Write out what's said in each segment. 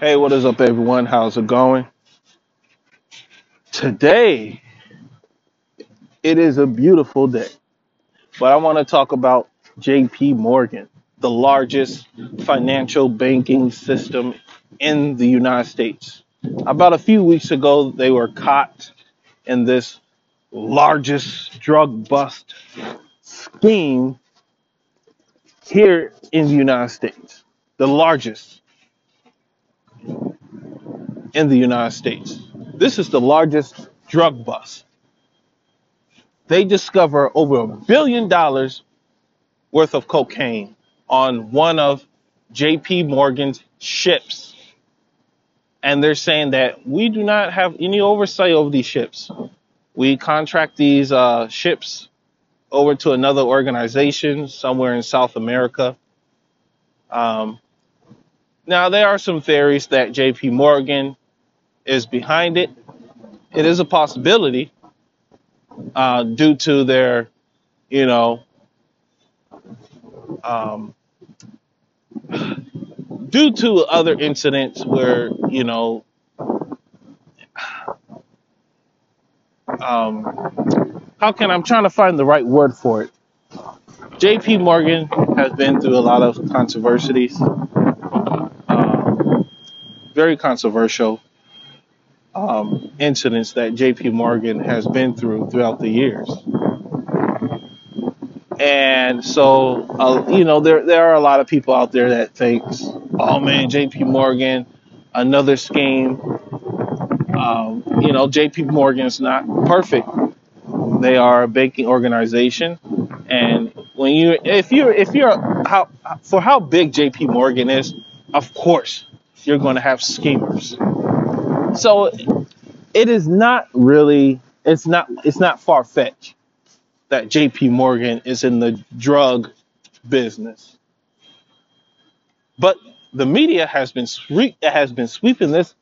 Hey, what is up, everyone? How's it going? Today, it is a beautiful day, but I want to talk about JP Morgan, the largest financial banking system in the United States. About a few weeks ago, they were caught in this largest drug bust scheme here in the United States, the largest in the United States. This is the largest drug bust. They discover over a billion dollars worth of cocaine on one of JP Morgan's ships. And they're saying that we do not have any oversight over these ships. We contract these uh, ships over to another organization somewhere in South America. Um, now, there are some theories that JP Morgan is behind it. It is a possibility uh, due to their, you know, um, due to other incidents where, you know, um, how can I'm trying to find the right word for it. JP Morgan has been through a lot of controversies, very controversial um, incidents that JP Morgan has been through throughout the years. And so, uh, you know, there there are a lot of people out there that thinks, oh man, JP Morgan, another scheme. Um, you know, JP Morgan's not perfect. They are a banking organization, and when you, if you're, if you're, how for how big JP Morgan is, of course, you're going to have schemers. So it is not really, it's not, it's not far fetched that JP Morgan is in the drug business. But the media has been sweep, has been sweeping this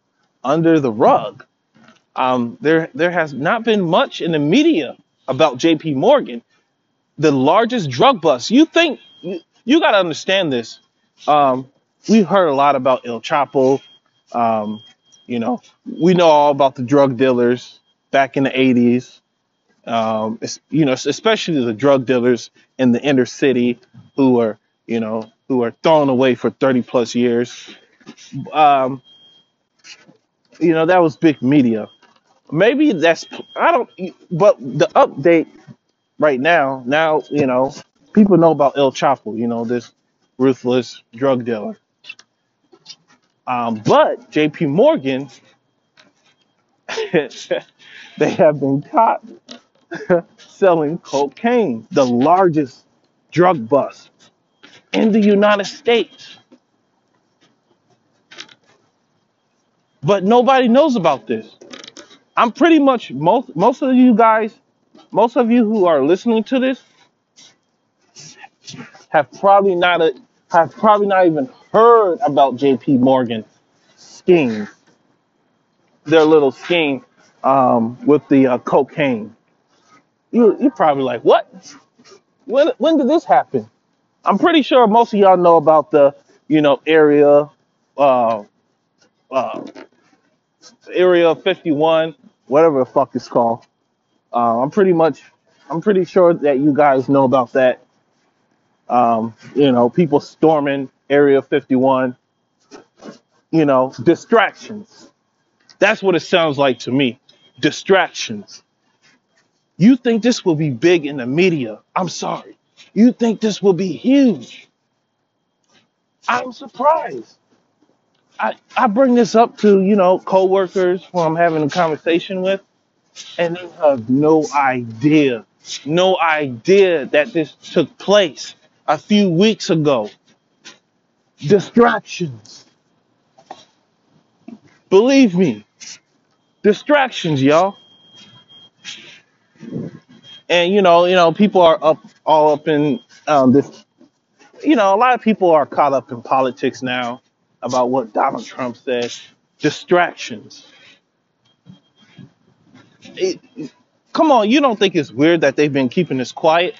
under the rug. Um, there there has not been much in the media about JP Morgan, the largest drug bust. You think you, you got to understand this. Um, we heard a lot about El Chapo. Um, you know, we know all about the drug dealers back in the 80s um, you know, especially the drug dealers in the inner city who are, you know, who are thrown away for 30 plus years. Um, you know, that was big media. Maybe that's, I don't, but the update right now, now, you know, people know about El Chapo, you know, this ruthless drug dealer. Um, but JP Morgan, they have been caught selling cocaine, the largest drug bust in the United States. But nobody knows about this. I'm pretty much most most of you guys, most of you who are listening to this have probably not a, have probably not even heard about JP Morgan scheme, their little scheme um, with the uh, cocaine. You you probably like what? When when did this happen? I'm pretty sure most of y'all know about the you know area uh, uh, area 51, whatever the fuck it's called. Uh, I'm pretty much, I'm pretty sure that you guys know about that. Um, you know, people storming Area 51. You know, distractions. That's what it sounds like to me. Distractions. You think this will be big in the media? I'm sorry. You think this will be huge? I'm surprised. I, I bring this up to, you know, coworkers who I'm having a conversation with, and they have no idea, no idea that this took place a few weeks ago. Distractions. Believe me, distractions, y'all. And you know, you know, people are up all up in um, this. You know, a lot of people are caught up in politics now about what Donald Trump said. Distractions. It, come on, you don't think it's weird that they've been keeping this quiet?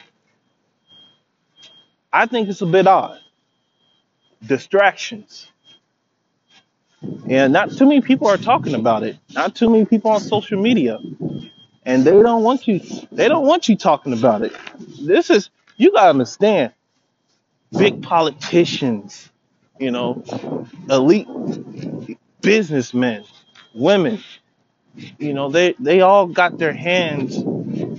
I think it's a bit odd. Distractions. And not too many people are talking about it. Not too many people on social media. And they don't want you they don't want you talking about it. This is you gotta understand, big politicians, you know, elite businessmen, women, you know, they they all got their hands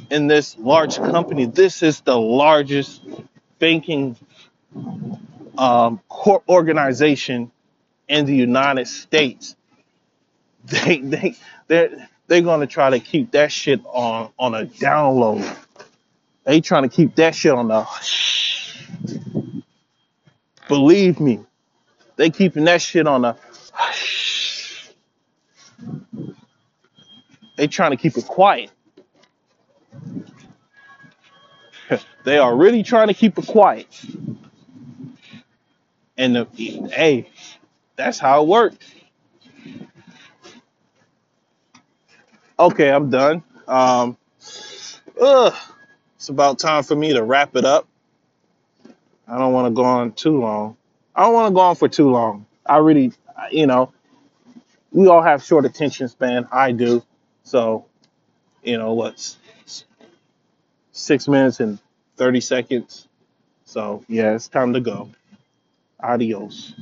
in this large company. This is the largest banking um, core organization in the United States. They they they're they're gonna try to keep that shit on on a download. They trying to keep that shit on the. Believe me, they keeping that shit on the. They trying to keep it quiet. They are really trying to keep it quiet. And the, hey, that's how it works. Okay, I'm done. Um, ugh, it's about time for me to wrap it up. I don't want to go on too long. I don't want to go on for too long. I really, you know, we all have short attention span. I do. So, you know, what's six minutes and 30 seconds. So, yeah, it's time to go. Adios.